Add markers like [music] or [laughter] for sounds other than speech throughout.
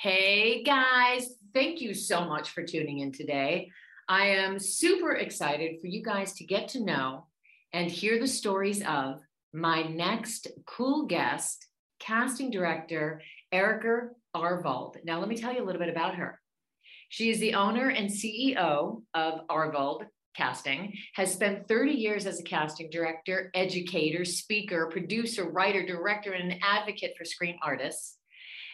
Hey guys, thank you so much for tuning in today. I am super excited for you guys to get to know and hear the stories of my next cool guest, casting director Erica Arvold. Now, let me tell you a little bit about her. She is the owner and CEO of Arvold Casting, has spent 30 years as a casting director, educator, speaker, producer, writer, director, and an advocate for screen artists.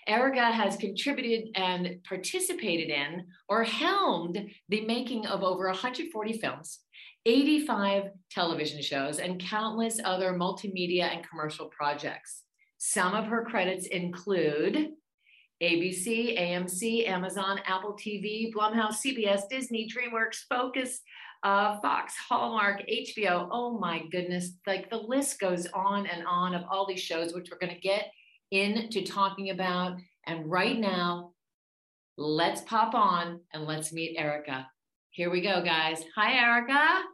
Erica has contributed and participated in or helmed the making of over 140 films, 85 television shows, and countless other multimedia and commercial projects. Some of her credits include ABC, AMC, Amazon, Apple TV, Blumhouse, CBS, Disney, DreamWorks, Focus, uh, Fox, Hallmark, HBO. Oh my goodness. Like the list goes on and on of all these shows, which we're going to get into talking about. And right now, let's pop on and let's meet Erica. Here we go, guys. Hi, Erica.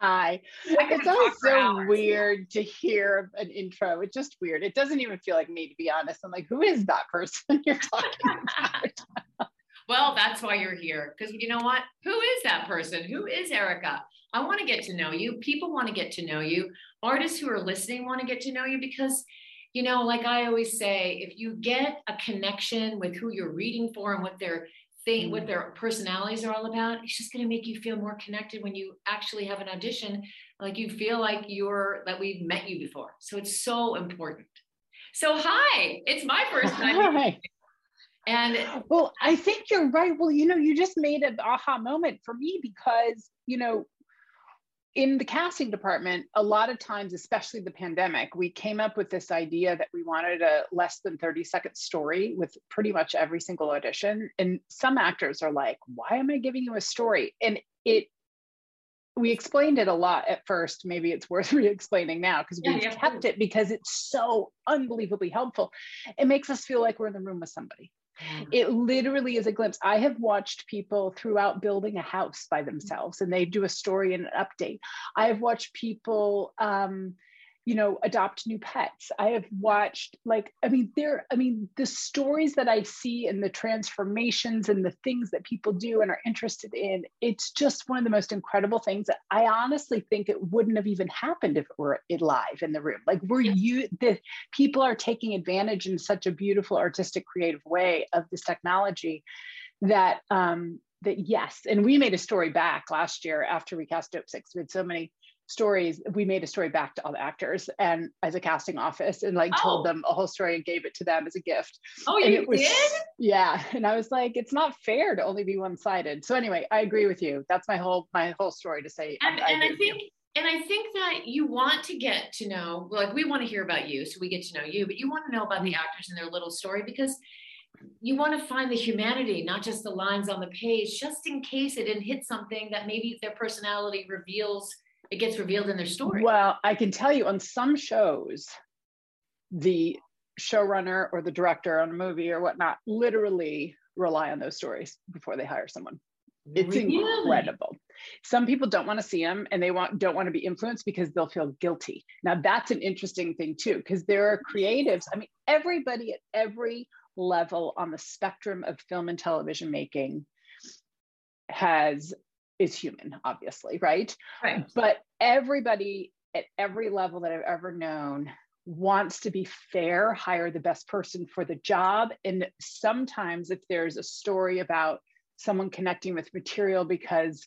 Hi. It's always so hours. weird to hear an intro. It's just weird. It doesn't even feel like me, to be honest. I'm like, who is that person [laughs] you're talking about? [laughs] well, that's why you're here. Because you know what? Who is that person? Who is Erica? I want to get to know you. People want to get to know you. Artists who are listening want to get to know you because you know, like I always say, if you get a connection with who you're reading for and what their thing, what mm. their personalities are all about, it's just going to make you feel more connected when you actually have an audition. Like you feel like you're that we've met you before. So it's so important. So hi, it's my first time. [laughs] Hi. And well, I think you're right. Well, you know, you just made an aha moment for me because, you know, in the casting department, a lot of times, especially the pandemic, we came up with this idea that we wanted a less than 30 second story with pretty much every single audition. And some actors are like, why am I giving you a story? And it, we explained it a lot at first. Maybe it's worth [laughs] re explaining now because yeah, we've yeah, kept it because it's so unbelievably helpful. It makes us feel like we're in the room with somebody. Mm. It literally is a glimpse. I have watched people throughout building a house by themselves and they do a story and an update. I have watched people um, you know adopt new pets. I have watched like i mean there i mean the stories that i see and the transformations and the things that people do and are interested in it's just one of the most incredible things that i honestly think it wouldn't have even happened if it were live in the room. Like we're you the people are taking advantage in such a beautiful artistic creative way of this technology that um that yes and we made a story back last year after we cast Dopesick. We had so many stories we made a story back to all the actors and as a casting office and like oh. told them a whole story and gave it to them as a gift. Oh and you was, did? Yeah. And i was like it's not fair to only be one-sided. So anyway i agree with you. That's my whole my whole story to say and i, and I think and I think that you want to get to know, like we want to hear about you, so we get to know you, but you want to know about the mm-hmm. actors and their little story because you want to find the humanity, not just the lines on the page, just in case it didn't hit something that maybe their personality reveals it gets revealed in their story. Well, I can tell you on some shows, the showrunner or the director on a movie or whatnot literally rely on those stories before they hire someone. It's really? incredible. Some people don't want to see them and they want don't want to be influenced because they'll feel guilty. Now that's an interesting thing too, because there are creatives. I mean, everybody at every level on the spectrum of film and television making has is human, obviously, right? Right. But everybody at every level that I've ever known wants to be fair, hire the best person for the job. And sometimes, if there's a story about someone connecting with material because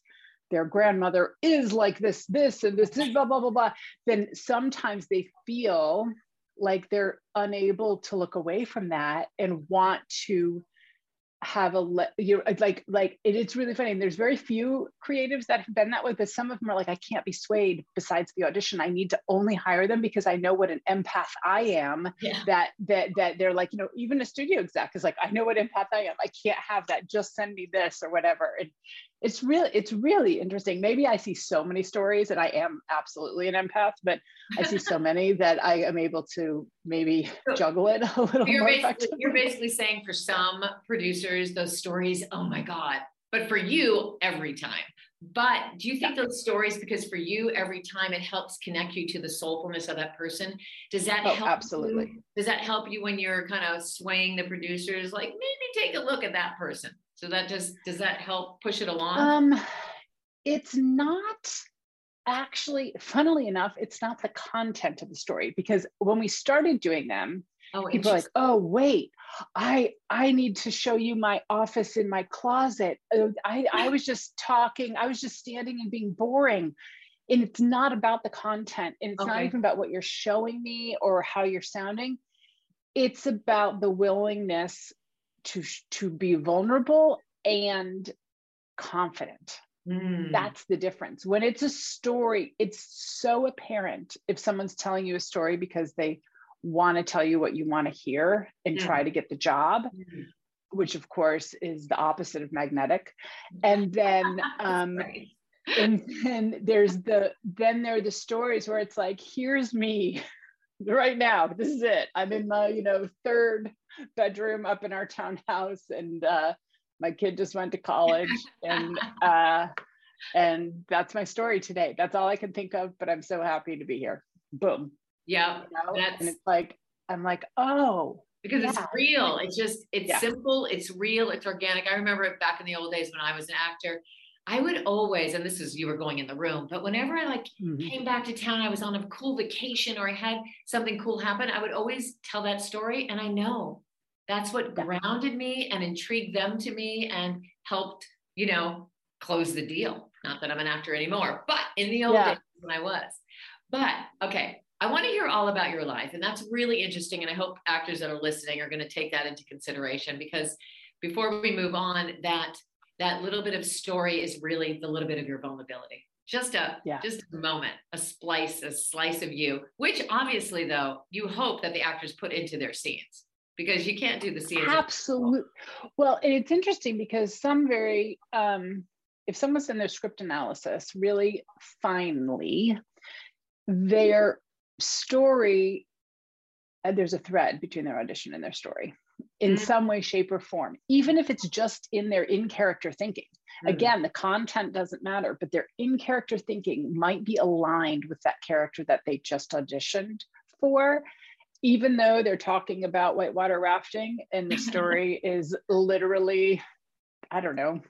their grandmother is like this, this, and this is blah, blah, blah, blah, then sometimes they feel like they're unable to look away from that and want to have a le- you uh, like like it, it's really funny and there's very few creatives that have been that way but some of them are like i can't be swayed besides the audition. I need to only hire them because i know what an empath i am. Yeah. that that that they're like you know even a studio exec is like i know what empath i am. I can't have that. Just send me this or whatever. And it's really it's really interesting. Maybe i see so many stories and i am absolutely an empath but i see so [laughs] many that i am able to maybe so juggle it [laughs] a little you're more basically, you're basically saying for some producers those stories oh my god but for you every time but do you think yeah. those stories, because for you, every time it helps connect you to the soulfulness of that person, does that oh, help? Absolutely. You? Does that help you when you're kind of swaying the producers, like maybe take a look at that person? So that just does that help push it along? Um, it's not actually, funnily enough, it's not the content of the story because when we started doing them, oh, people are like, "Oh, wait, I I need to show you my office in my closet. Uh, I I was just talking. I was just standing and being boring." And it's not about the content, and it's okay. not even about what you're showing me or how you're sounding. It's about the willingness to to be vulnerable and confident Mm. That's the difference. When it's a story, it's so apparent if someone's telling you a story because they want to tell you what you want to hear and mm. try to get the job, mm. which of course is the opposite of magnetic. [laughs] And then um and then there's the then there are the stories where it's like, here's me [laughs] right now. This is it. I'm in my, you know, third bedroom up in our townhouse and uh my kid just went to college [laughs] and uh, and that's my story today that's all i can think of but i'm so happy to be here boom yeah you know? and it's like i'm like oh because yeah. it's real it's just it's yeah. simple it's real it's organic i remember it back in the old days when i was an actor I would always, and this is you were going in the room, but whenever I like mm-hmm. came back to town, I was on a cool vacation or I had something cool happen, I would always tell that story. And I know that's what grounded me and intrigued them to me and helped, you know, close the deal. Not that I'm an actor anymore, but in the old yeah. days when I was. But okay, I want to hear all about your life. And that's really interesting. And I hope actors that are listening are going to take that into consideration because before we move on, that that little bit of story is really the little bit of your vulnerability. Just a yeah. just a moment, a splice, a slice of you, which obviously though, you hope that the actors put into their scenes because you can't do the CNC. Absolutely. Well, and it's interesting because some very, um, if someone's in their script analysis really finely, their story, uh, there's a thread between their audition and their story in mm-hmm. some way, shape, or form, even if it's just in their in character thinking. Mm-hmm. Again, the content doesn't matter, but their in character thinking might be aligned with that character that they just auditioned for even though they're talking about whitewater rafting and the [laughs] story is literally, I don't know,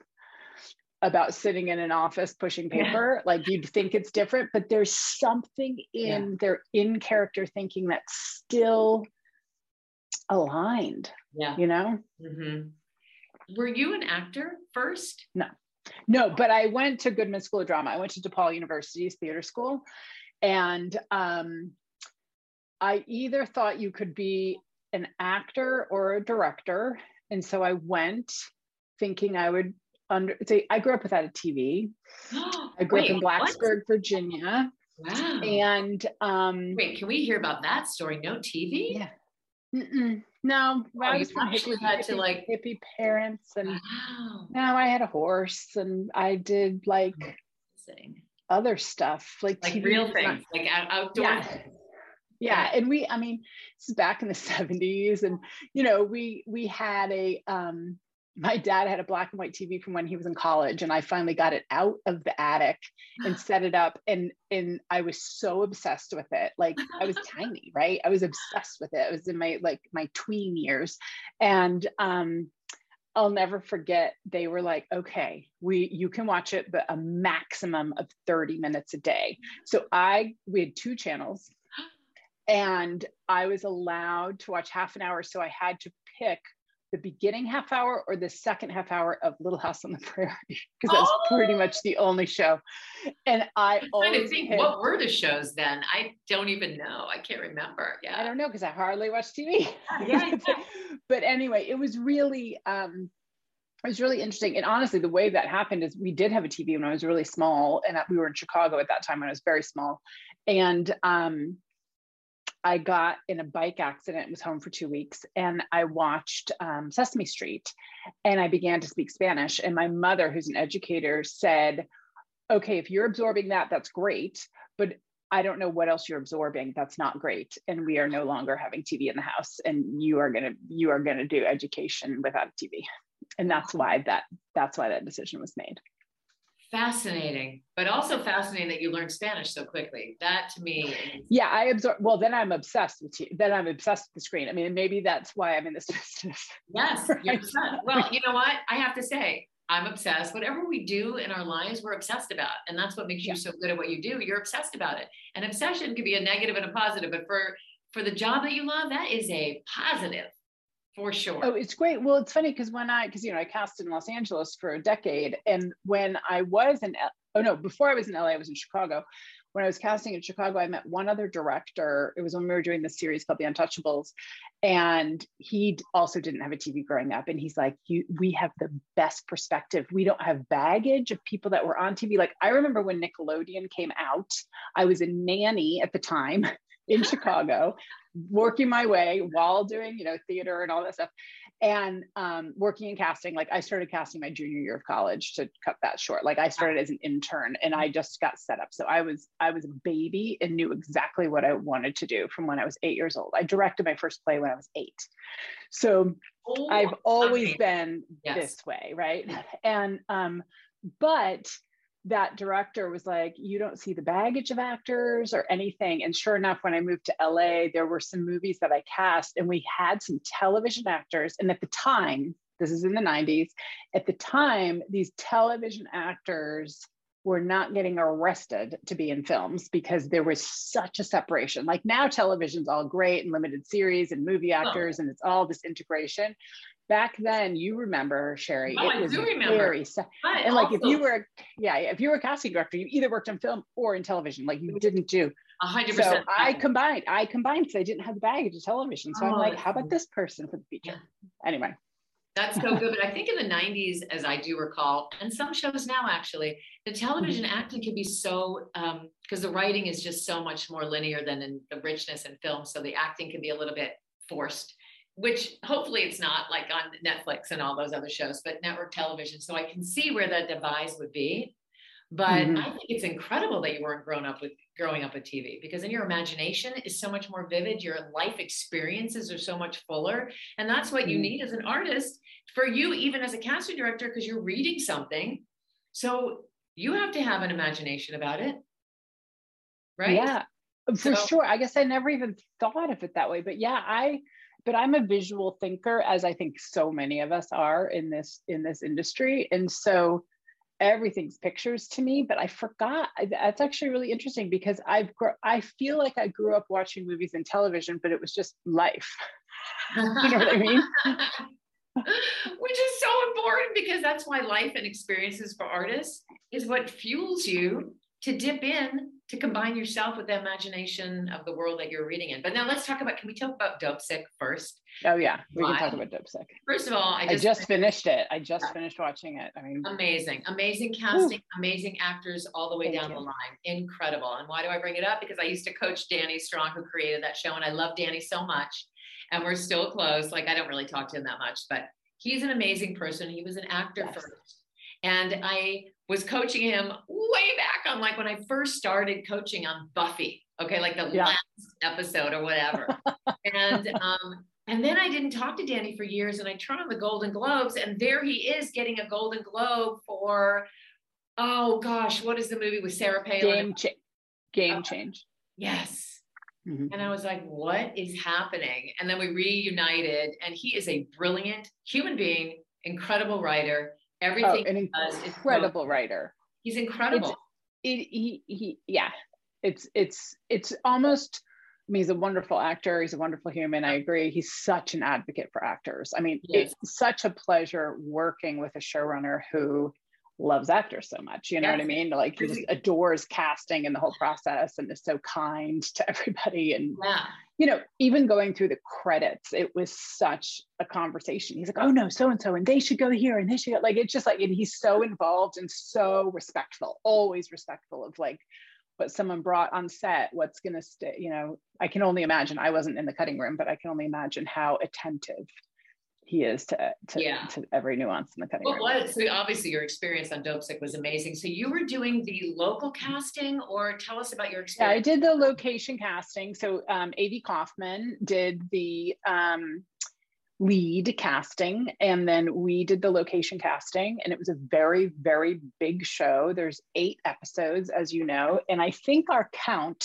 about sitting in an office pushing paper, yeah. like you'd think it's different, but there's something in yeah. their in character thinking that's still aligned. Yeah. You know? Mm-hmm. Were you an actor first? No. No, but I went to Goodman School of Drama. I went to DePaul University's theater school. And um, I either thought you could be an actor or a director. And so I went thinking I would under say I grew up without a TV. [gasps] I grew Wait, up in Blacksburg, what? Virginia. Wow. And um Wait, can we hear about that story? No TV? Yeah. Mm-mm. No, oh, I was from hippie, hippie, to like hippie parents, and wow. now I had a horse, and I did like Amazing. other stuff, like, like real things, like outdoor. Yeah yeah and we i mean this is back in the [laughs] 70s and you know we we had a um my dad had a black and white tv from when he was in college and i finally got it out of the attic and [gasps] set it up and and i was so obsessed with it. Like i was tiny right? I was obsessed with it. It was in my like my tween years. And um I'll never forget they were like, okay, we you can watch it, but a maximum of 30 minutes a day. So I we had two channels and I was allowed to watch half an hour. So I had to pick the beginning half hour or the second half hour of Little House on the Prairie [laughs] because that's oh. pretty much the only show. And I I'm trying to think what were the shows then? I don't even know. I can't remember. Yeah, I don't know because I hardly watch TV. [laughs] Yeah, but anyway, it was really um, it was really interesting. And honestly, the way that happened is we did have a TV when I was really small, and we were in Chicago at that time when I was very small, and um, I got in a bike accident, was home for two weeks, and I watched um, Sesame Street and I began to speak Spanish. And my mother, who's an educator, said, Okay, if you're absorbing that, that's great. But I don't know what else you're absorbing. That's not great. And we are no longer having TV in the house. And you are gonna you are gonna do education without TV. And that's why that that's why that decision was made. Fascinating, but also fascinating that you learned Spanish so quickly. That to me, is- yeah, I absorb. Well, then I'm obsessed with you. Then I'm obsessed with the screen. I mean, maybe that's why I'm in this [laughs] business. Yes, [laughs] right? well, you know what? I have to say, I'm obsessed. Whatever we do in our lives, we're obsessed about, and that's what makes yeah. you so good at what you do. You're obsessed about it. And obsession can be a negative and a positive, but for for the job that you love, that is a positive for sure. Oh, it's great. Well, it's funny because when I, because you know, I cast in Los Angeles for a decade, and when I was in, oh no, before I was in LA, I was in Chicago. When I was casting in Chicago, I met one other director. It was when we were doing this series called The Untouchables, and he also didn't have a TV growing up. And he's like, "You, we have the best perspective. We don't have baggage of people that were on TV. Like I remember when Nickelodeon came out, I was a nanny at the time in Chicago working my way while doing you know theater and all that stuff. And um, working in casting like i started casting my junior year of college to cut that short. Like i started as an intern and i just got set up. So i was i was a baby and knew exactly what i wanted to do from when i was eight years old. I directed my first play when i was eight. So oh, i've always okay. been yes. this way right? And um but that director was like, You don't see the baggage of actors or anything. And sure enough, when I moved to LA, there were some movies that I cast, and we had some television actors. And at the time, this is in the 90s, at the time, these television actors were not getting arrested to be in films because there was such a separation. Like now, television's all great and limited series and movie actors, oh. and it's all this integration back then you remember Sherry oh, it was very and like also, if you were yeah if you were a casting director you either worked on film or in television like you didn't do. 100% so I combined I combined because I didn't have the baggage of television so oh, I'm like how about this person for the feature yeah. anyway. That's so good but I think in the 90s as I do recall and some shows now actually the television mm-hmm. acting can be so because um, the writing is just so much more linear than in the richness in film so the acting can be a little bit forced which hopefully it's not like on Netflix and all those other shows, but network television. So I can see where the devise would be. But mm-hmm. I think it's incredible that you weren't grown up with growing up with TV because in your imagination is so much more vivid. Your life experiences are so much fuller. And that's what mm-hmm. you need as an artist for you, even as a casting director, because you're reading something. So you have to have an imagination about it. Right? Yeah, for so, sure. I guess I never even thought of it that way. But yeah, I but i'm a visual thinker as i think so many of us are in this in this industry. And so everything's pictures to me but i forgot that's actually really interesting because i've i feel like i grew up watching movies and television but it was just life. [laughs] You know what i mean? [laughs] Which is so important because that's why life and experiences for artists is what fuels you to dip in to combine yourself with the imagination of the world that you're reading in. But now let's talk about, can we talk about Dopesick first? Oh yeah, we can talk about Dopesick. First of all, I just, I just finished it. I just finished watching it. I mean, amazing, amazing casting, Ooh. amazing actors all the way Thank down you. the line. Incredible. And why do I bring it up? Because I used to coach Danny Strong, who created that show, and I love Danny so much. And we're still close. Like I don't really talk to him that much, but he's an amazing person. He was an actor yes. first. And I was coaching him way back on like when I first started coaching on Buffy. Okay, like the yeah. last episode or whatever. [laughs] and um, and then I didn't talk to Danny for years, and I turned on the Golden Globes, and there he is getting a Golden Globe for oh gosh, what is the movie with Sarah Palin? Game, cha- game oh, change. Yes. Mm-hmm. And I was like, what is happening? And then we reunited, and he is a brilliant human being, incredible writer. Oh, Everything oh, an incredible writer. He's incredible. It, he he yeah. It's it's it's almost I mean, he's a wonderful actor. He's a wonderful human. I agree. He's such an advocate for actors. I mean, yes. it's such a pleasure working with a showrunner who loves actors so much. You know yes. what I mean? Like he just adores casting and the whole process and is so kind to [laughs] everybody. And yeah you know, even going through the credits, it was such a conversation. He's like, oh no, so and so, and they should go here and they should go. Like, it's just like, and he's so involved and so respectful, always respectful of like what someone brought on set, what's going to stay. You know, I can only imagine, I wasn't in the cutting room, but I can only imagine how attentive he is to to, yeah. to every nuance in the cutting well, room. So obviously your experience on Dopesick was amazing. So you were doing the local casting, or tell us about your experience. Yeah, I did the location casting. So um, Avy Kaufman did the um, lead casting and then we did the location casting and it was a very very big show there's eight episodes as you know and i think our count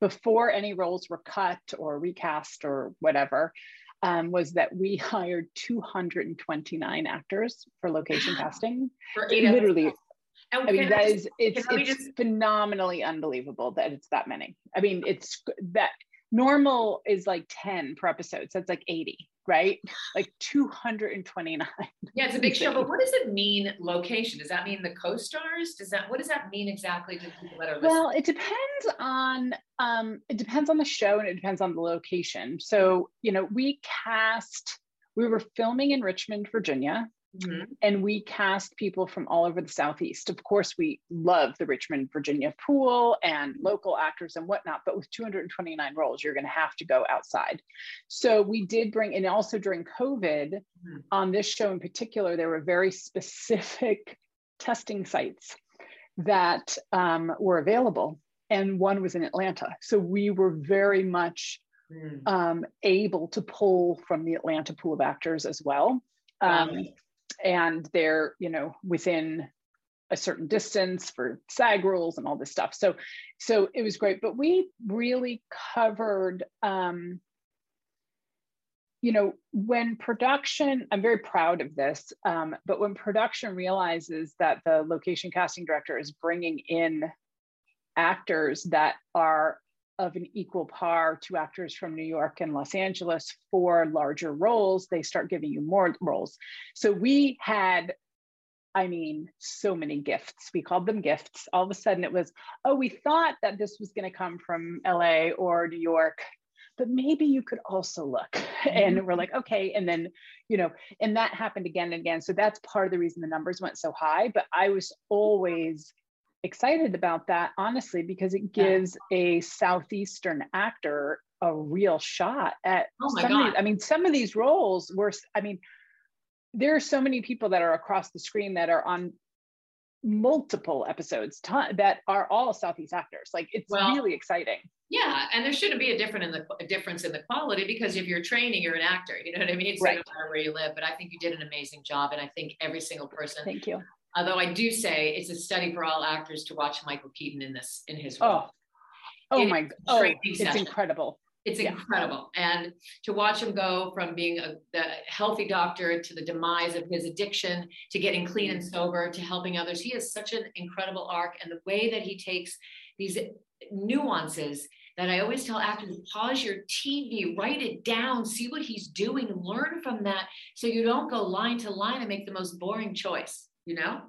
before any roles were cut or recast or whatever um, was that we [laughs] hired 229 actors for location [gasps] casting For literally. I mean, that I is it's it's just- phenomenally unbelievable that it's that many. I mean, it's that normal is like 10 per episode, so it's like 80, right? Like 229. Yeah, it's a big [laughs] show, but what does it mean location? Does that mean the co-stars? Does that what does that mean exactly to people that are listening? Well, it depends on um, it depends on the show and it depends on the location. So, you know, we cast, we were filming in Richmond, Virginia, Mhm. and we cast people from all over the southeast of course we love the richmond virginia pool and local actors and whatnot but with 229 roles you're going to have to go outside so we did bring and also during covid Mhm. on this show in particular there were very specific [laughs] testing sites that um, were available and one was in atlanta so we were very much Mm. um, able to pull from the Atlanta pool of actors as well. Um, and they're, you know, within a certain distance for SAG rules and all this stuff. So, so it was great. But we really covered, um, you know, when production, I'm very proud of this, um, but when production realizes that the location casting director is bringing in actors that are of an equal par to actors from New York and Los Angeles for larger roles, they start giving you more roles. So we had, I mean, so many gifts. We called them gifts. All of a sudden it was, oh, we thought that this was going to come from LA or New York, but maybe you could also look. [laughs] And mm-hmm. we're like, okay. And then, you know, and that happened again and again. So that's part of the reason the numbers went so high. But I was always excited about that, honestly, because it gives a Southeastern actor a real shot at Oh my some of God. these, I mean, some of these roles were, I mean, there are so many people that are across the screen that are on multiple episodes ton, that are all Southeast actors. Like it's Well, really exciting. Yeah, and there shouldn't be a different in the a difference in the quality because if you're training, you're an actor. You know what I mean? So Right. no matter where you live. But I think you did an amazing job, and I think every single person. Thank you. Although I do say it's a study for all actors to watch Michael Keaton in this in his role. Oh, oh It my, oh, it's session. incredible. It's Yeah. incredible. And to watch him go from being a the healthy doctor to the demise of his addiction to getting clean and sober to helping others, he has such an incredible arc. And the way that he takes these nuances that I always tell actors pause your TV, write it down, see what he's doing, learn from that so you don't go line to line and make the most boring choice, you know?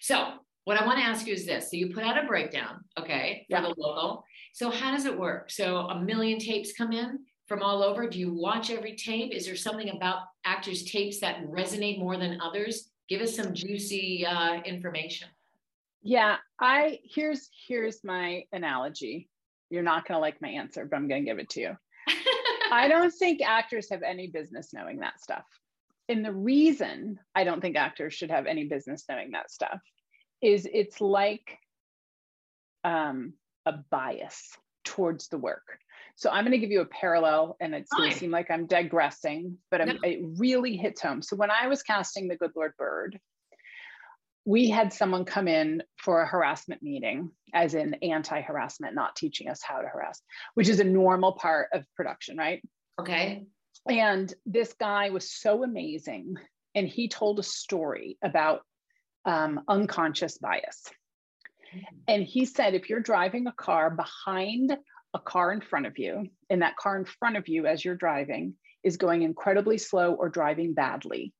So, what I want to ask you is this. So, you put out a breakdown, okay, for Yeah. the local. So, how does it work? So, a million tapes come in from all over. Do you watch every tape? Is there something about actors' tapes that resonate more than others? Give us some juicy uh, information. Yeah, I here's here's my analogy. You're not going to like my answer, but I'm going to give it to you. [laughs] I don't think actors have any business knowing that stuff. And the reason I don't think actors should have any business knowing that stuff is it's like um, a bias towards the work. So I'm going to give you a parallel, and it's going to seem like I'm digressing, but I'm, No. it really hits home. So when I was casting the Good Lord Bird, we had someone come in for a harassment meeting, as in anti harassment, not teaching us how to harass, which is a normal part of production, right? okay. And this guy was so amazing. And he told a story about um, unconscious bias. And he said, if you're driving a car behind a car in front of you, and that car in front of you as you're driving is going incredibly slow or driving badly,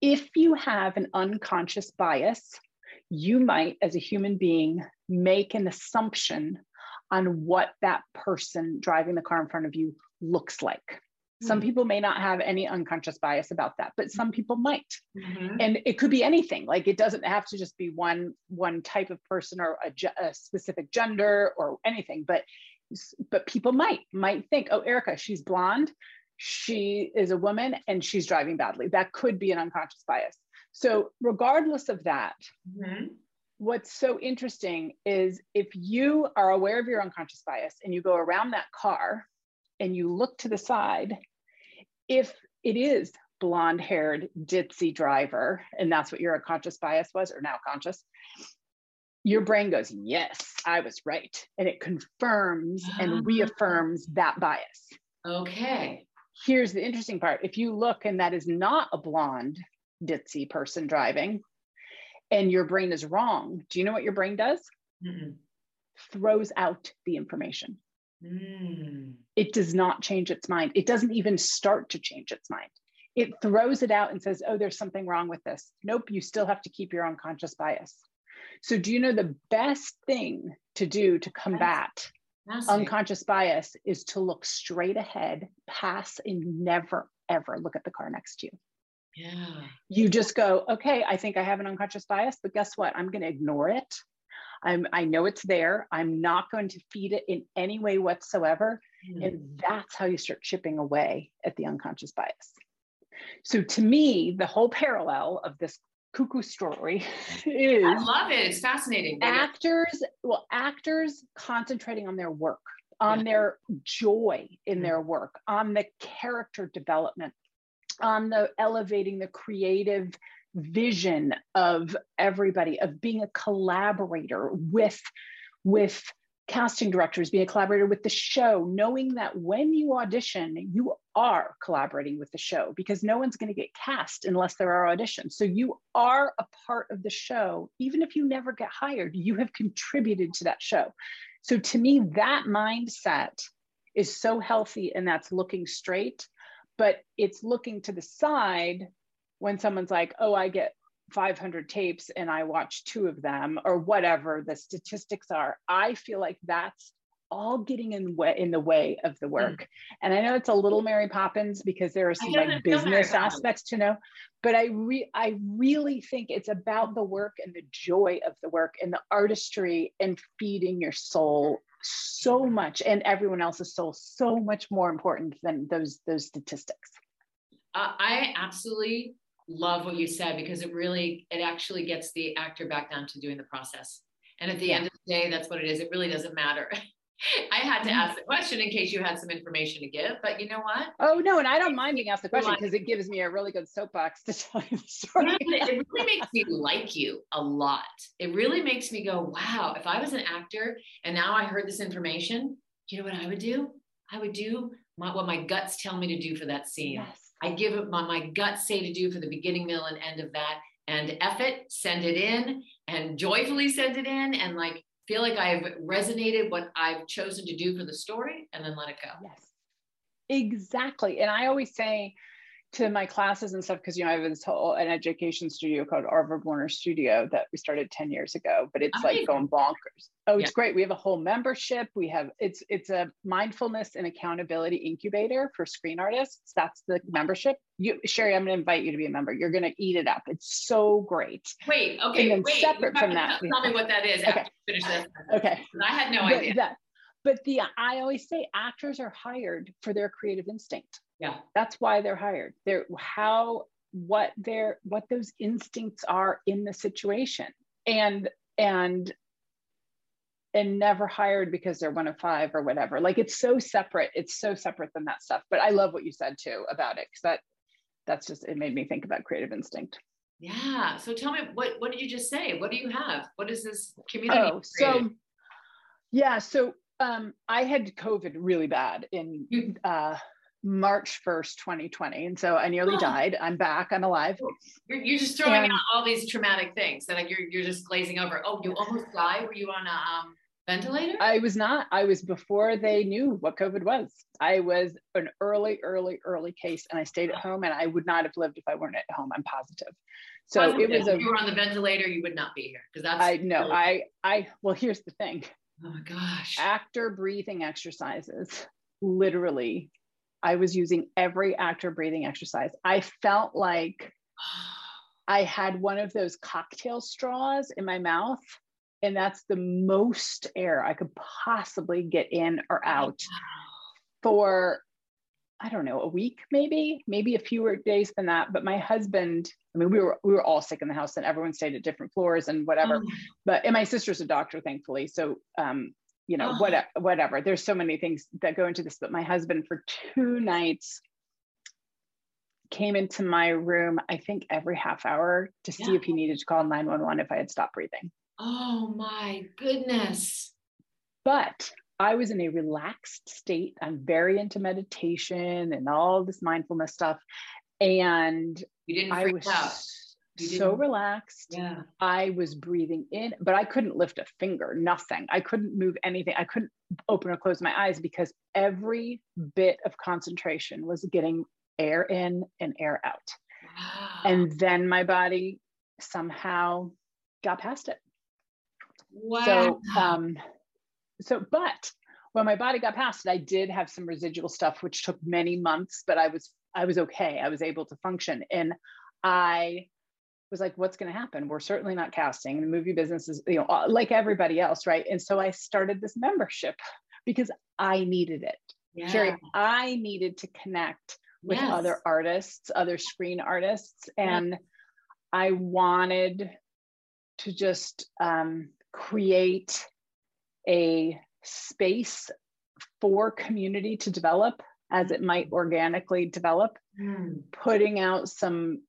if you have an unconscious bias, you might, as a human being, make an assumption on what that person driving the car in front of you looks like. Some Hmm. people may not have any unconscious bias about that, but some people might Mhm. and it could be anything like it doesn't have to just be one one type of person or a, ge- a specific gender or anything but but people might might think oh erica she's blonde she is a woman and she's driving badly that could be an unconscious bias so regardless of that Mhm. what's so interesting is if you are aware of your unconscious bias and you go around that car and you look to the side, if it is blonde haired ditzy driver and that's what your unconscious bias was or now conscious your brain goes yes i was right. And it confirms and ah. reaffirms that bias. Okay. Here's the interesting part. If you look and that is not a blonde ditzy person driving and your brain is wrong do you know what your brain does? Mm-mm. throws out the information mm. it does not change its mind it doesn't even start to change its mind it throws it out and says oh there's something wrong with this nope you still have to keep your unconscious bias so do you know the best thing to do to combat unconscious bias is to look straight ahead, pass, and never, ever look at the car next to you. Yeah. You just go, okay, I think I have an unconscious bias, but guess what? I'm going to ignore it. I'm, I know it's there. I'm not going to feed it in any way whatsoever. Mm. And that's how you start chipping away at the unconscious bias. So to me, the whole parallel of this cuckoo story [laughs] is I love it. It's fascinating. Actors, well, actors concentrating on their work, on yeah. their joy in mm-hmm. their work, on the character development, on the elevating the creative vision of everybody, of being a collaborator with with casting directors, being a collaborator with the show, knowing that when you audition, you are collaborating with the show because no one's going to get cast unless there are auditions. So you are a part of the show. Even if you never get hired, you have contributed to that show. So to me, that mindset is so healthy and that's looking straight, but it's looking to the side when someone's like, oh, I get 500 tapes and I watch two of them or whatever the statistics are, I feel like that's all getting in way in the way of the work. Mm. And I know it's a little Mary Poppins because there are some like business aspects to know, but I re I really think it's about the work and the joy of the work and the artistry and feeding your soul so much and everyone else's soul so much more important than those those statistics. Uh, I absolutely love what you said because it really it actually gets the actor back down to doing the process. And at the yeah. end of the day that's what it is. It really doesn't matter. [laughs] I had to mm-hmm. ask the question in case you had some information to give but you know what? Oh no and i don't mind being asked the question because it gives me a really good soapbox to [laughs] tell you the story. It really makes me like you a lot. It really makes me go wow if i was an actor and now i heard this information you know what i would do? I would do my, what my guts tell me to do for that scene. Yes I give it my, my gut say to do for the beginning, middle, and end of that. And F it, send it in and joyfully send it in and like feel like I've resonated what I've chosen to do for the story and then let it go. Yes. Exactly. And I always say, to my classes and stuff because you know I have this whole an education studio called Arvold Warner Studio that we started 10 years ago, but it's like going bonkers. Oh, it's yeah. great. We have a whole membership. We have it's it's a mindfulness and accountability incubator for screen artists. That's the membership. You Sherry, I'm gonna invite you to be a member. You're gonna eat it up. It's so great. Wait, okay. And then wait, separate from that. Tell me what that is. Okay. Finish this. Okay. I had no idea. That, but the I always say actors are hired for their creative instinct. Yeah. That's why they're hired. They're how what their what those instincts are in the situation. And and and never hired because they're one of five or whatever. Like it's so separate. It's so separate than that stuff. But I love what you said too about it because that that's just it made me think about creative instinct. Yeah. So tell me what what did you just say? What do you have? What is this community? Oh, so yeah. So um, I had COVID really bad in uh, March 1st, 2020. And so I nearly oh. died. I'm back. I'm alive. You're, you're just throwing and, out all these traumatic things that like you're, you're just glazing over. Oh, you almost died. Were you on a um, ventilator? I was not. I was before they knew what COVID was. I was an early, early, early case and I stayed at home and I would not have lived if I weren't at home. I'm positive. So positive. it was if you were on the ventilator, you would not be here because that's I know. Really- I I well here's the thing Oh my gosh. Actor breathing exercises. Literally, I was using every actor breathing exercise. I felt like I had one of those cocktail straws in my mouth, and that's the most air I could possibly get in or out oh, for I don't know, a week maybe, maybe a fewer days than that. But my husband, I mean, we were we were all sick in the house, and everyone stayed at different floors and whatever. Oh. But and my sister's a doctor, thankfully. So um, you know, oh. whatever, whatever. There's so many things that go into this. But my husband for two nights, came into my room, I think every half hour to see yeah. if he needed to call 911 if I had stopped breathing. Oh my goodness. But I was in a relaxed state. I'm very into meditation and all this mindfulness stuff. And you didn't I was out. so relaxed. Yeah. I was breathing in, but I couldn't lift a finger, nothing. I couldn't move anything. I couldn't open or close my eyes because every bit of concentration was getting air in and air out. Wow. And then my body somehow got past it. Wow. So, um, so, but when my body got past it, I did have some residual stuff, which took many months, but I was, I was okay. I was able to function. And I was like, what's going to happen? We're certainly not casting. The movie business is, you know, like everybody else, right? And so I started this membership because I needed it. Yeah. Sherry, I needed to connect with yes. other artists, other screen artists. And yeah. I wanted to just um, create a space for community to develop as it might organically develop, mm. putting out some,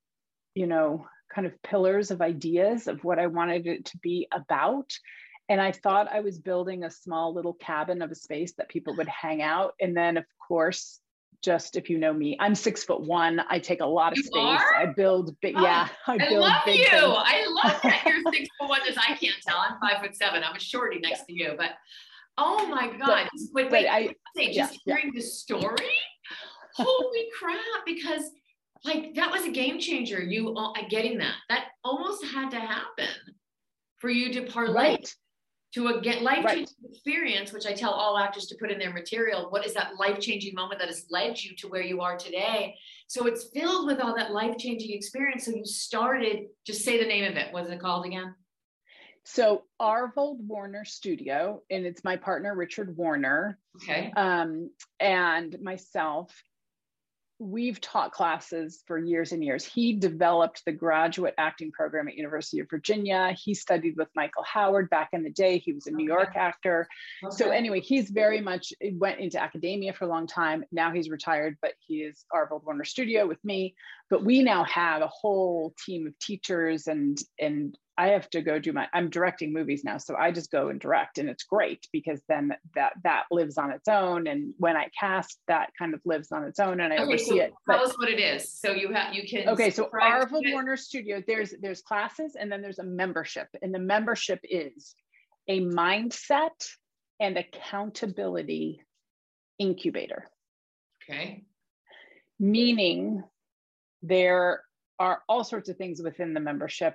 you know, kind of pillars of ideas of what I wanted it to be about. And I thought I was building a small little cabin of a space that people would hang out. And then, of course, just if you know me, I'm six foot one. I take a lot of you space. Are? I build big. Oh, yeah, I, I love you. Things. I love that you're [laughs] six foot one. As I can't tell. I'm five foot seven. I'm a shorty next yeah. to you. But oh my god! But, wait, wait. I, say, just yeah, hearing yeah. the story. Holy crap! Because like that was a game changer. You uh, getting that? That almost had to happen for you to parlay. Right to a get life changing right. experience, which I tell all actors to put in their material. What is that life changing moment that has led you to where you are today? So it's filled with all that life changing experience. So you started, just say the name of it. What is it called again? So Arvold Warner Studio, and it's my partner Richard Warner, okay, um, and myself we've taught classes for years and years. He developed the graduate acting program at University of Virginia. He studied with Michael Howard back in the day. He was a New. York actor. Okay. So anyway, he's very much went into academia for a long time. Now he's retired, but he is Arvold Warner Studio with me. But we now have a whole team of teachers and and I have to go do my I'm directing movies now so I just go and direct and it's great because then that that lives on its own and when I cast that kind of lives on its own and I okay, oversee so it. Tell us what it is. So you have you can Okay, so Arvold Warner Studio there's there's classes and then there's a membership and the membership is a mindset and accountability incubator. Okay. Meaning there are all sorts of things within the membership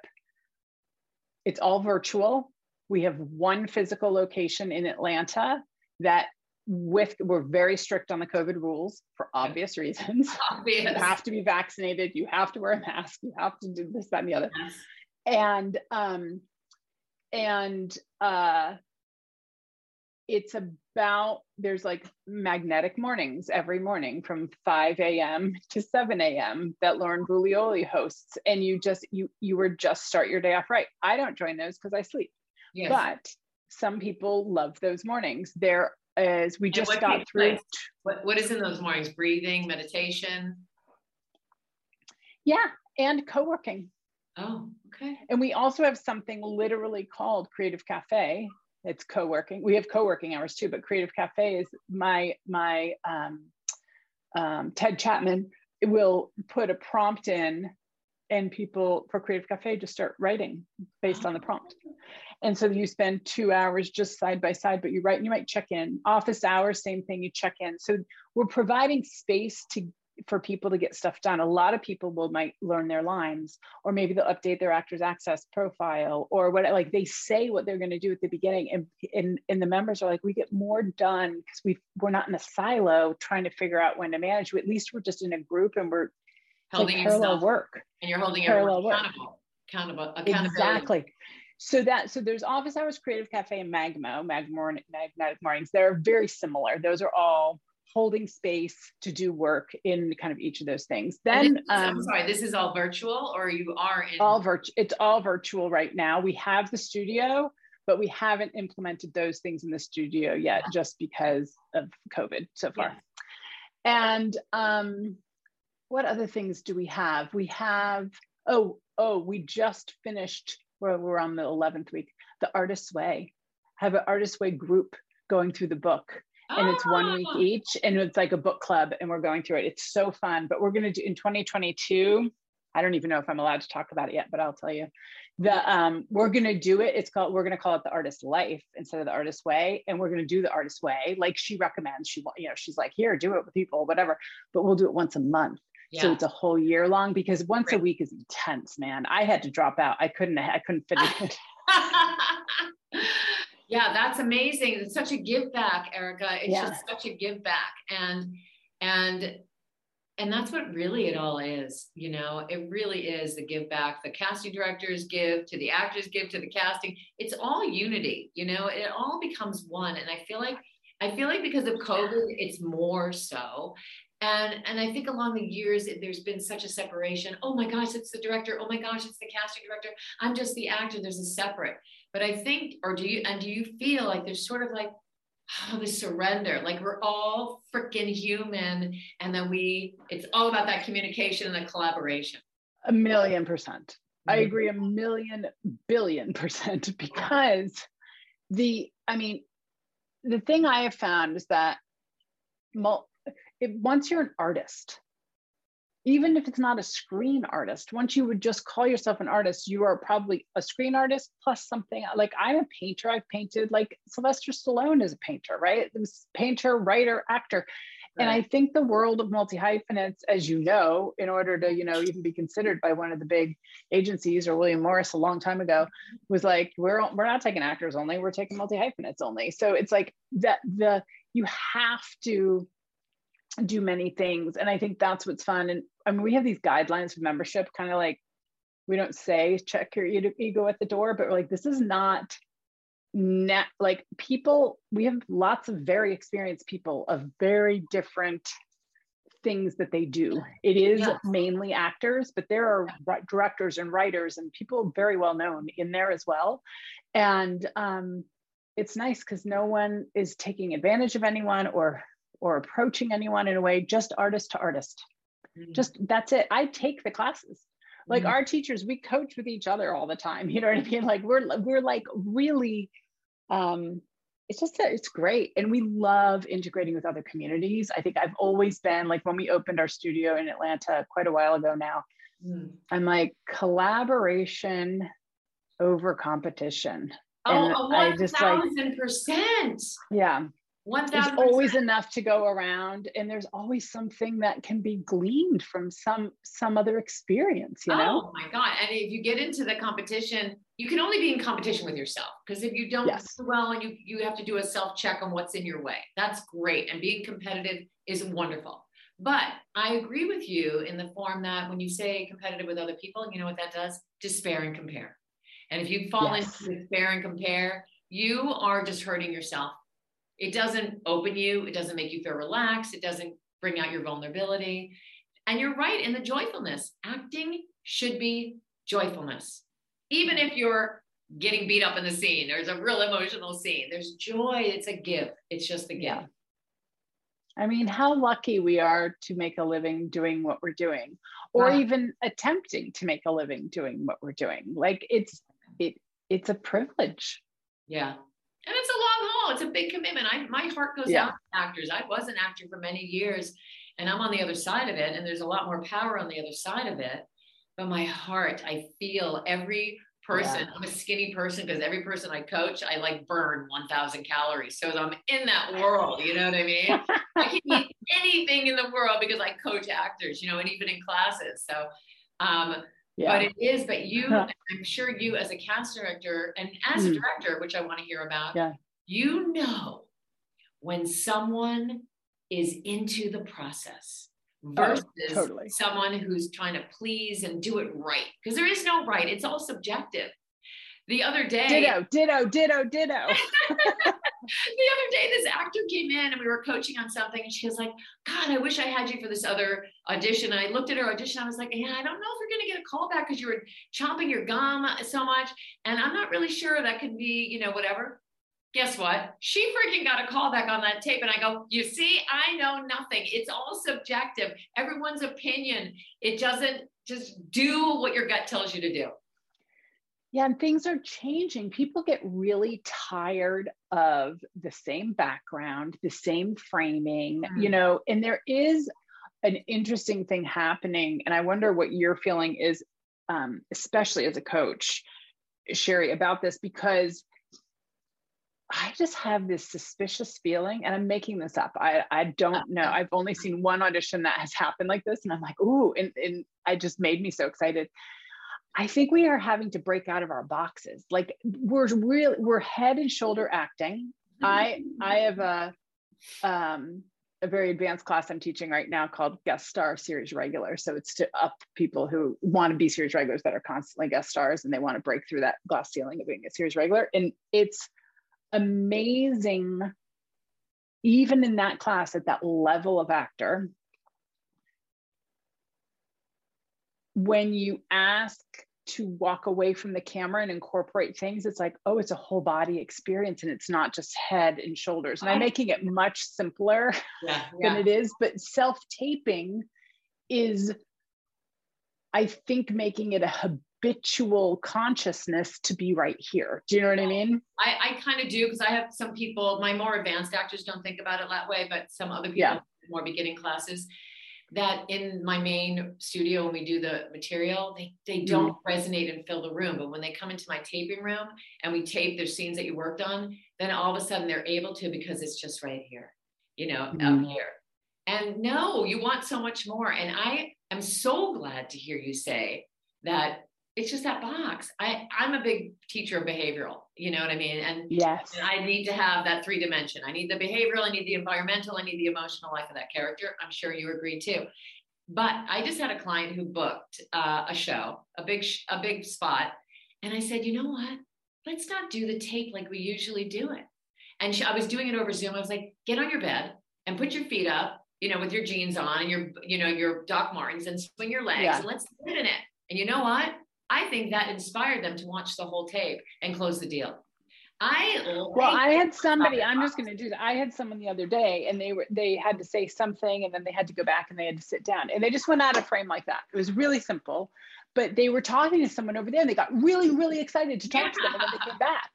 it's all virtual. We have one physical location in Atlanta that with we're very strict on the COVID rules for obvious reasons. [laughs] Obvious. You have to be vaccinated, you have to wear a mask, you have to do this, that, and the other. Yes. And um and uh it's about there's like magnetic mornings every morning from 5 a.m to 7 a.m that lauren Buglioli hosts and you just you you were just start your day off right. I don't join those because i sleep. Yes. but some people love those mornings. There is we just got through what, what is in those mornings? Breathing meditation? Yeah and co-working. Oh okay. And we also have something literally called creative cafe it's co-working. We have co-working hours too but creative cafe is my my um, um, ted chapman will put a prompt in and people for creative cafe just start writing based on the prompt. And so you spend two hours just side by side but you write and you might check in. Office hours same thing you check in. So we're providing space to for people to get stuff done. A lot of people will might learn their lines, or maybe they'll update their actors access profile, or what like they say what they're going to do at the beginning, and, and and the members are like, we get more done because we we're not in a silo trying to figure out when to manage. At least we're just in a group and we're holding like parallel work, and you're holding parallel work. accountable, accountable, accountability. Exactly. So that so there's office hours, creative cafe, and Magmo, Mag magnetic mornings. They're very similar. Those are all holding space to do work in kind of each of those things. Then, um, I'm sorry, this is all virtual, or you are in all virtual. It's all virtual right now. We have the studio, but we haven't implemented those things in the studio yet, just because of COVID so far. Yeah. And um, what other things do we have? We have, oh, oh, we just finished, where we're on the 11th week, the Artist's Way. have an Artist's Way group going through the book. And it's one week ah. each, and it's like a book club, and we're going through it. It's so fun. But we're going to do in 2022. I don't even know if I'm allowed to talk about it yet, but I'll tell you. The um, we're gonna do it. It's called. We're gonna call it the artist life instead of the artist way, and we're gonna do the artist way like she recommends. She, you know, she's like, here, do it with people, whatever. But we'll do it once a month. Yeah. So it's a whole year long because once right. a week is intense, man. I had to drop out. I couldn't. I couldn't finish it. [laughs] [laughs] yeah, that's amazing. It's such a give back, Erica. It's yeah. just such a give back, and and and that's what really it all is you know? It really is the give back. The casting directors give to the actors give to the casting. It's all unity you know? It all becomes one. And i feel like i feel like because of covid it's more so. And and i think along the years there's been such a separation. Oh my gosh it's the director. Oh my gosh it's the casting director. I'm just the actor. There's a separate but i think or do you and do you feel like there's sort of like [sighs] oh, the surrender like we're all freaking human and then we it's all about that communication and the collaboration a million percent i mm-hmm. agree a million billion percent [laughs] because the i mean the thing i have found is that it, once you're an artist even if it's not a screen artist, once you would just call yourself an artist, you are probably a screen artist plus something like I'm a painter. I've painted like Sylvester Stallone is a painter, right? painter, writer, actor. Right. And I think the world of multi hyphenates, as you know, in order to, you know, even be considered by one of the big agencies or William Morris a long time ago, was like, we're we're not taking actors only, we're taking multi hyphenates only. So it's like that the you have to do many things. And I think that's what's fun. And I mean, we have these guidelines for membership, kind of like we don't say check your ego at the door, but like this is not net like people, we have lots of very experienced people of very different things that they do. It is yeah. mainly actors, but there are directors and writers and people very well known in there as well. And um, it's nice because no one is taking advantage of anyone or or approaching anyone in a way, just artist to artist. Mm-hmm. Just that's it. I take the classes. Like mm-hmm. our teachers, we coach with each other all the time. [laughs] You know what I mean? Like we're we're like really um it's just that it's great and we love integrating with other communities i think i've always been like when we opened our studio in atlanta quite a while ago now mm. i'm like collaboration over competition oh, and 1000%. I just like yeah there's always enough to go around and there's always something that can be gleaned from some some other experience you know? Oh my god and if you get into the competition you can only be in competition with yourself because if you don't yes. do well and you you have to do a self check on what's in your way that's great and being competitive is wonderful. But i agree with you in the form that when you say competitive with other people you know what that does? Despair and compare. And if you fall yes. into despair and compare you are just hurting yourself it doesn't open you, it doesn't make you feel relaxed, it doesn't bring out your vulnerability. And you're right in the joyfulness. Acting should be joyfulness. Even if you're getting beat up in the scene, there's a real emotional scene. There's joy, it's a gift. It's just a gift. Yeah. I mean, how lucky we are to make a living doing what we're doing, or wow. even attempting to make a living doing what we're doing. Like it's it it's a privilege. Yeah. And it's a long haul. It's a big commitment. I my heart goes yeah. out to actors. I was an actor for many years and I'm on the other side of it. And there's a lot more power on the other side of it. But my heart, I feel every person. Yeah. I'm a skinny person because every person I coach, I like burn 1,000 calories. So I'm in that world. You know what I mean? I can eat [laughs] anything in the world because I coach actors, you know, and even in classes. So, um, yeah. but it is but you [laughs] i'm sure you as a cast director and as mm. a director which i want to hear about yeah. You know when someone is into the process oh, versus oh, totally. someone who's trying to please and do it right because there is no right. It's all subjective. The other day ditto ditto ditto ditto. [laughs] The other day this actor came in and we were coaching on something and she was like god i wish i had you for this other audition. And i looked at her audition. I was like yeah i don't know if you're going to get a call back because you were chomping your gum so much. And i'm not really sure that could be you know whatever guess what? She freaking got a call back on that tape. And I go, you see, I know nothing. It's all subjective. Everyone's opinion. It doesn't just do what your gut tells you to do. Yeah, and things are changing. People get really tired of the same background, the same framing, mm. you know, and there is an interesting thing happening. And I wonder what your feeling is, um, especially as a coach, Sherry, about this, because I just have this suspicious feeling, and I'm making this up. I, I uh, don't know. Uh, I've only uh. seen one audition that has happened like this, and I'm like, ooh, and, and I just made me so excited. I think we are having to break out of our boxes. Like we're really we're head and shoulder acting. I I have a um a very advanced class I'm teaching right now called guest star series regular. So it's to up people who want to be series regulars that are constantly guest stars and they want to break through that glass ceiling of being a series regular. And it's amazing, even in that class at that level of actor, when you ask to walk away from the camera and incorporate things, it's like, oh, it's a whole body experience and it's not just head and shoulders. And I'm making it much simpler yeah, [laughs] yeah. than it is, but self taping is, I think, making it a habitual consciousness to be right here. Do you know what I mean? I, I kind of do because I have some people, my more advanced actors don't think about it that way, but some other people, yeah. more beginning classes, that in my main studio when we do the material, they, they don't mm-hmm. resonate and fill the room. But when they come into my taping room and we tape their scenes that you worked on, then all of a sudden they're able to because it's just right here, you know, mm-hmm. up here. And no, you want so much more. And I am so glad to hear you say that it's just that box. I, I'm a big teacher of behavioral, you know what I mean? And yes, and I need to have that three dimension. I need the behavioral, I need the environmental, I need the emotional life of that character. I'm sure you agree too. But I just had a client who booked uh, a show, a big, a big spot. And I said, you know what? Let's not do the tape like we usually do it. And she, I was doing it over Zoom. I was like, get on your bed and put your feet up, you know, with your jeans on and your, you know, your Doc Martens and swing your legs yeah. and let's sit in it. And you know what? I think that inspired them to watch the whole tape and close the deal. I well, I had somebody. I'm just going to do that. I had someone the other day, and they were they had to say something, and then they had to go back and they had to sit down, and they just went out of frame like that. It was really simple, but they were talking to someone over there, and they got really really excited to talk yeah. to them, and then they came back.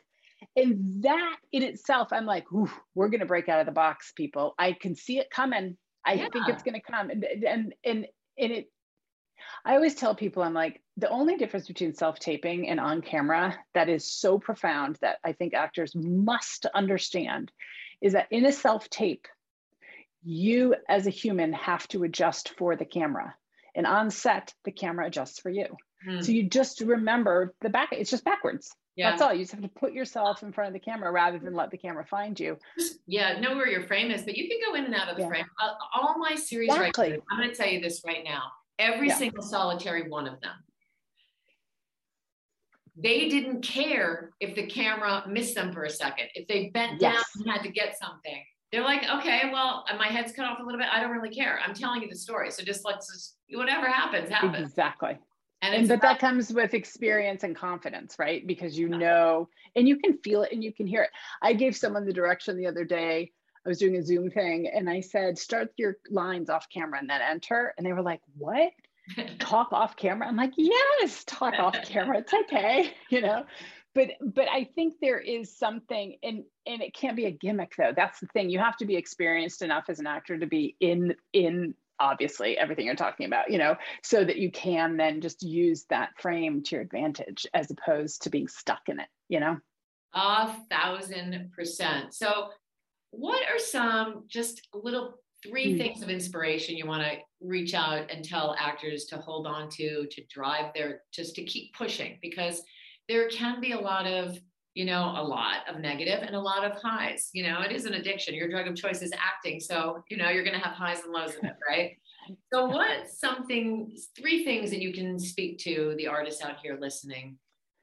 And that in itself, I'm like, we're going to break out of the box, people. I can see it coming. I yeah. think it's going to come, and and and and it I always tell people, I'm like, the only difference between self taping and on camera that is so profound that I think actors must understand is that in a self tape, you as a human have to adjust for the camera. And on set, the camera adjusts for you. Hmm. So you just remember the back, it's just backwards. Yeah. That's all. You just have to put yourself in front of the camera rather than let the camera find you. Yeah, know where your frame is, but you can go in and out of the yeah. frame. All my series exactly. right now, I'm going to tell you this right now every yeah. single solitary one of them. They didn't care if the camera missed them for a second. If they bent yes. down and had to get something, they're like, okay, well, my head's cut off a little bit. I don't really care. I'm telling you the story. So just let's just, whatever happens, happens. Exactly. And, and but about- that comes with experience and confidence, right? Because you know, and you can feel it and you can hear it. I gave someone the direction the other day. I was doing a Zoom thing and I said, start your lines off camera and then enter. And they were like, what? [laughs] talk off camera? I'm like, yes, talk off camera. It's okay, [laughs] you know. But but I think there is something and and it can't be a gimmick though. That's the thing. You have to be experienced enough as an actor to be in in obviously everything you're talking about, you know, so that you can then just use that frame to your advantage as opposed to being stuck in it, you know? A thousand percent. So what are some just little three mm. things of inspiration you want to reach out and tell actors to hold on to to drive their just to keep pushing? Because there can be a lot of you know a lot of negative and a lot of highs. You know it is an addiction. Your drug of choice is acting so you know you're going to have highs and lows of it right? So what something three things that you can speak to the artists out here listening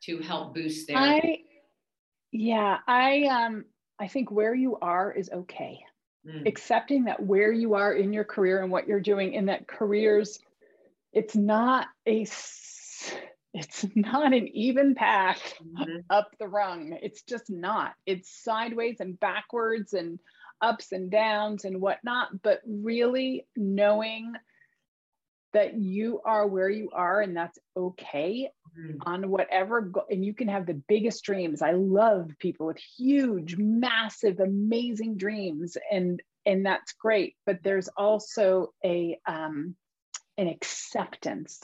to help boost their I, yeah i um I think where you are is okay. Mm. Accepting that where you are in your career and what you're doing in that careers, it's not a it's not an even path mm-hmm. up the rung. It's just not. It's sideways and backwards and ups and downs and whatnot. But really knowing that you are where you are and that's okay mm-hmm. on whatever go- and you can have the biggest dreams i love people with huge massive amazing dreams and and that's great but there's also a um an acceptance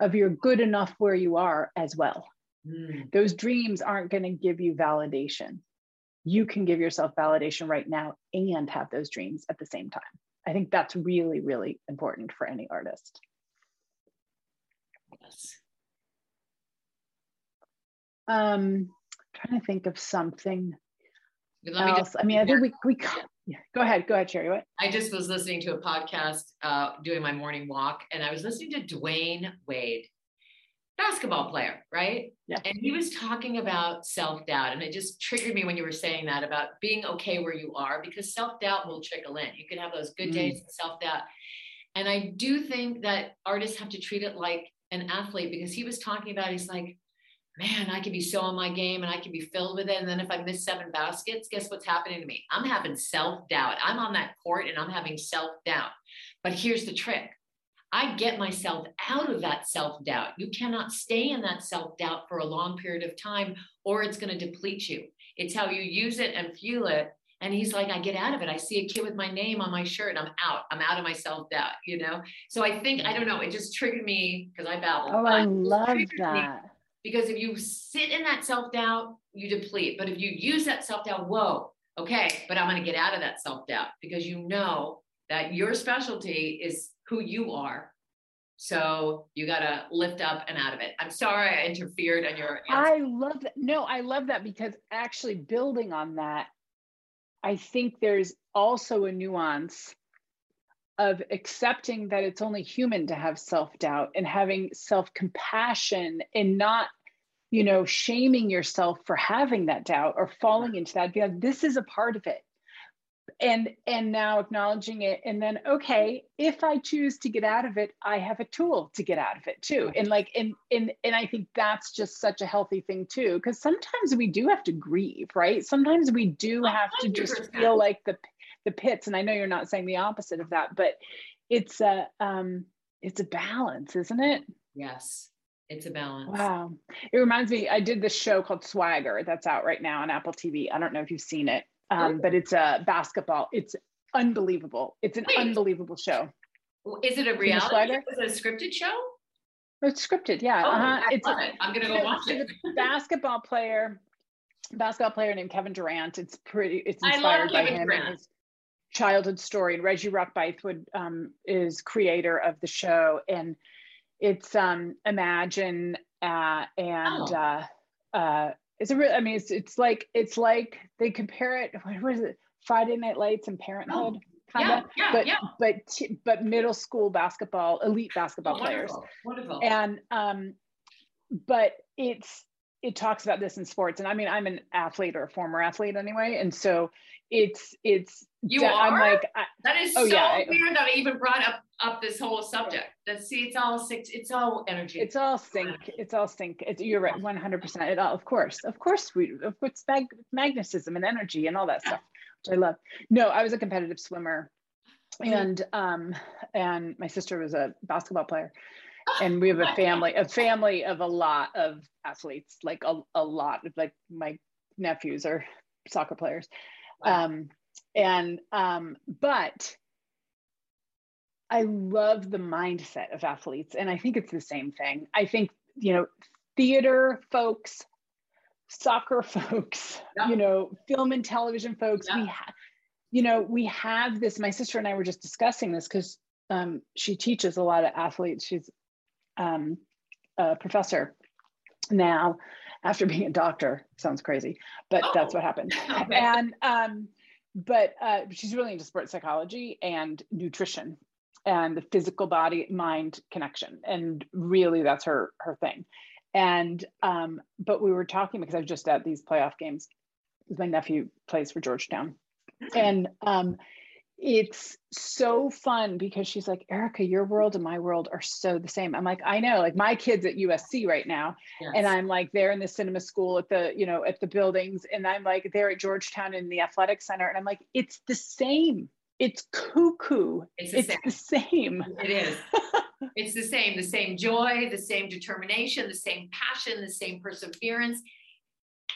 of you're good enough where you are as well. Mm. Those dreams aren't going to give you validation. You can give yourself validation right now and have those dreams at the same time. I think that's really, really important for any artist. Yes. Um, trying to think of something else. Just, I mean, I think we, we yeah, go ahead. Go ahead, Sherry. What? I just was listening to a podcast uh, doing my morning walk, and I was listening to Dwyane Wade, basketball player, right? Yeah. And he was talking about self doubt, and it just triggered me when you were saying that about being okay where you are, because self doubt will trickle in. You can have those good mm. days of self doubt, and I do think that artists have to treat it like an athlete because he was talking about. He's like man, I could be so on my game and I can be filled with it. And then if I miss seven baskets, guess what's happening to me? I'm having self doubt. I'm on that court and I'm having self doubt. But here's the trick I get myself out of that self doubt. You cannot stay in that self doubt for a long period of time or it's going to deplete you. It's how you use it and fuel it. And he's like, I get out of it. I see a kid with my name on my shirt and I'm out. I'm out of my self doubt, you know? So I think, I don't know, it just triggered me because I babble. Oh, I love that. Because if you sit in that self doubt, you deplete. But if you use that self doubt, whoa, okay, but I'm going to get out of that self doubt because you know that your specialty is who you are. So you got to lift up and out of it. I'm sorry I interfered on your. Answer. I love that. No, I love that because actually building on that, I think there's also a nuance of accepting that it's only human to have self-doubt and having self-compassion and not you know shaming yourself for having that doubt or falling into that because this is a part of it and and now acknowledging it and then okay if i choose to get out of it i have a tool to get out of it too. And like and and and i think that's just such a healthy thing too because sometimes we do have to grieve right? Sometimes we do have to just feel like the the pits and i know you're not saying the opposite of that but it's a um it's a balance isn't it? Yes it's a balance. Wow. It reminds me i did this show called swagger that's out right now on apple tv i don't know if you've seen it um, but it's a basketball it's unbelievable it's an Wait. unbelievable show is it a reality is it a scripted show it's scripted yeah oh, uh-huh. it's a, it. i'm gonna go watch it basketball player basketball player named Kevin Durant. It's pretty. It's inspired by him. and His, childhood story. And Reggie Rock-Bythewood um, is creator of the show, and it's um, Imagine uh, and oh. uh, uh, it's a real. I mean, it's it's like it's like they compare it. What was it? Friday Night Lights and Parenthood. Oh. Kind of, yeah, yeah, but yeah. but but middle school basketball, elite basketball oh, players. Wonderful. And um, but it's it talks about this in sports and i mean i'm an athlete or a former athlete anyway and so it's it's you are i'm like I, that is oh, so yeah, weird that i even brought up up this whole subject. That see it's all six it's all energy. It's all sync it's all sync. It's, you're right 100% it all of course of course we of course mag, magnetism and energy and all that stuff which i love. No i was a competitive swimmer mm-hmm. and um and my sister was a basketball player. [gasps] And we have a family a family of a lot of athletes like a, a lot of like my nephews are soccer players um and um but i love the mindset of athletes and i think it's the same thing i think you know theater folks soccer [laughs] folks yeah. you know film and television folks yeah. we have you know we have this my sister and i were just discussing this because um, she teaches a lot of athletes she's um, a professor now after being a doctor. Sounds crazy, but oh. that's what happened. Okay. And um, but uh, she's really into sports psychology and nutrition and the physical body mind connection and really that's her her thing and um but we were talking because i was just at these playoff games because my nephew plays for georgetown mm-hmm. and um it's so fun because she's like, Erica, your world and my world are so the same. I'm like, I know, like my kids at USC right now. Yes. And I'm like, they're in the cinema school at the, you know, at the buildings. And I'm like, they're at Georgetown in the athletic center. And I'm like, it's the same. It's cuckoo. It's the, it's same. the same. It is. [laughs] it's the same, the same joy, the same determination, the same passion, the same perseverance.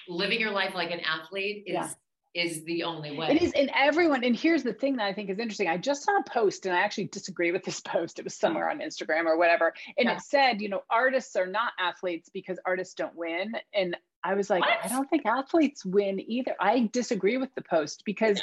Living your life like an athlete is yeah is the only way. It is, and everyone. And here's the thing that I think is interesting. I just saw a post, and I actually disagree with this [laughs] post. It was somewhere on Instagram or whatever, and yeah. it said, you know, artists are not athletes because artists don't win. And I was like, what? I don't think athletes win either. I disagree with the post because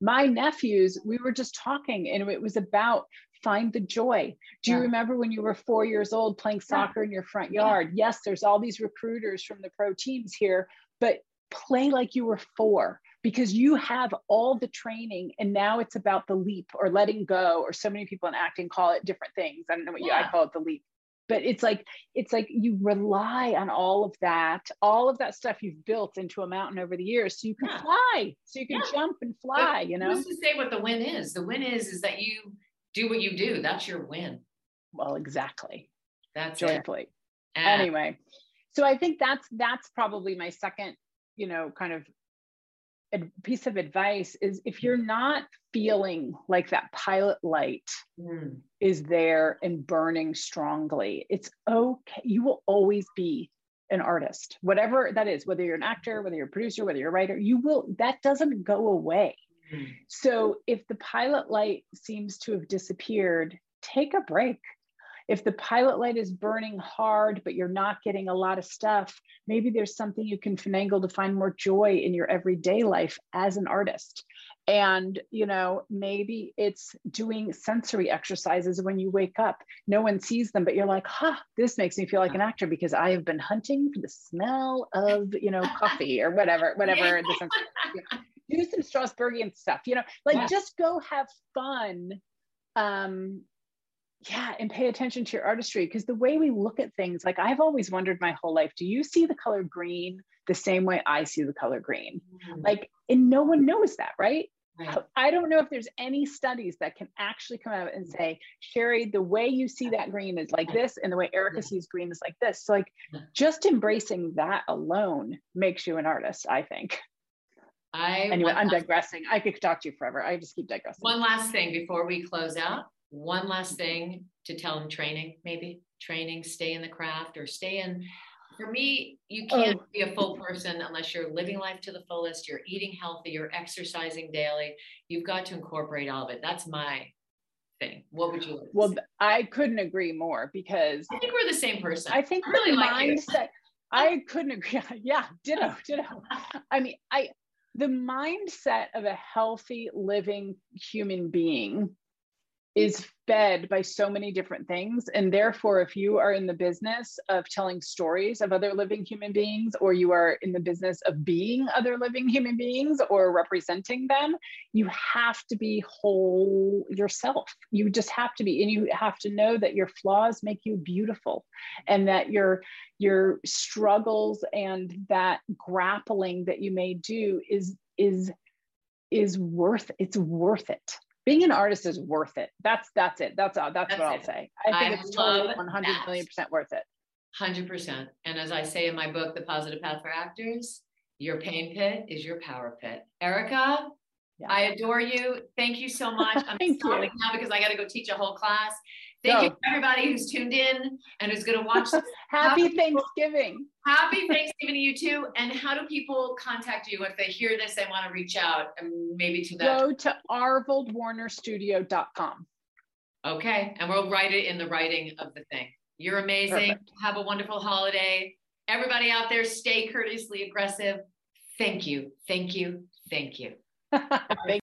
my nephews, we were just talking, and it was about find the joy. Do yeah. you remember when you were four years old playing soccer yeah. in your front yard? Yes, there's all these recruiters from the pro teams here, but play like you were four because you have all the training and now it's about the leap or letting go or so many people in acting call it different things. I don't know what yeah. you i call it the leap but it's like it's like you rely on all of that all of that stuff you've built into a mountain over the years so you can yeah. fly so you can yeah. jump and fly but you know? who's to say what the win is? The win is is that you do what you do. That's your win. Well exactly. That's joyfully. Anyway so i think that's that's probably my second you know kind of piece of advice is if you're not feeling like that pilot light mm. is there and burning strongly, it's okay. You will always be an artist, whatever that is, whether you're an actor, whether you're a producer, whether you're a writer, you will, that doesn't go away. Mm. So if the pilot light seems to have disappeared, take a break if the pilot light is burning hard, but you're not getting a lot of stuff, maybe there's something you can finagle to find more joy in your everyday life as an artist. And, you know, maybe it's doing sensory exercises when you wake up. No one sees them, but you're like, huh, this makes me feel like an actor because I have been hunting for the smell of, you know, [laughs] coffee or whatever, whatever. the do some Strasbergian stuff, you know, like yeah. just go have fun um yeah and pay attention to your artistry because the way we look at things like i've always wondered my whole life do you see the color green the same way i see the color green mm-hmm. like and no one knows that right? right [laughs] i don't know if there's any studies that can actually come out and say sherry the way you see that green is like this and the way erica sees green is like this so like just embracing that alone makes you an artist i think I anyway, I'm digressing. I could talk to you forever. I just keep digressing. One last thing before we close out one last thing to tell them training, maybe training, stay in the craft or stay in. For me, you oh. can't oh. be a full person unless you're living life to the fullest, you're eating healthy, you're exercising daily. You've got to incorporate all of it. That's my thing. What would you like Well, I couldn't agree more because I think we're the same person. I think I really the mindset. I couldn't agree. [laughs] Yeah, ditto, ditto. I mean, I the mindset of a healthy living human being is fed by so many different things. And therefore, if you are in the business of telling stories of other living human beings, or you are in the business of being other living human beings or representing them, you have to be whole yourself. You just have to be, and you have to know that your flaws make you beautiful and that your your struggles and that grappling that you may do is is is worth it's worth it being an artist is worth it. That's that's it. That's all. That's, that's what it. I'll say. I think I it's totally 100 that. million percent worth it. 100%. And as I say in my book, The Positive Path for Actors, your pain pit is your power pit. Erica, yeah. I adore you. Thank you so much. [laughs] I'm stopping now because I got to go teach a whole class. Thank Go. you everybody who's tuned in and who's going to watch this. [laughs] Happy Thanksgiving. Happy Thanksgiving to you too. And how do people contact you if they hear this and want to reach out and maybe to that? Go to arvoldwarnerstudio.com. Okay. And we'll write it in the writing of the thing. You're amazing. Perfect. Have a wonderful holiday. Everybody out there, stay courteously aggressive. Thank you. Thank you. Thank you. [laughs]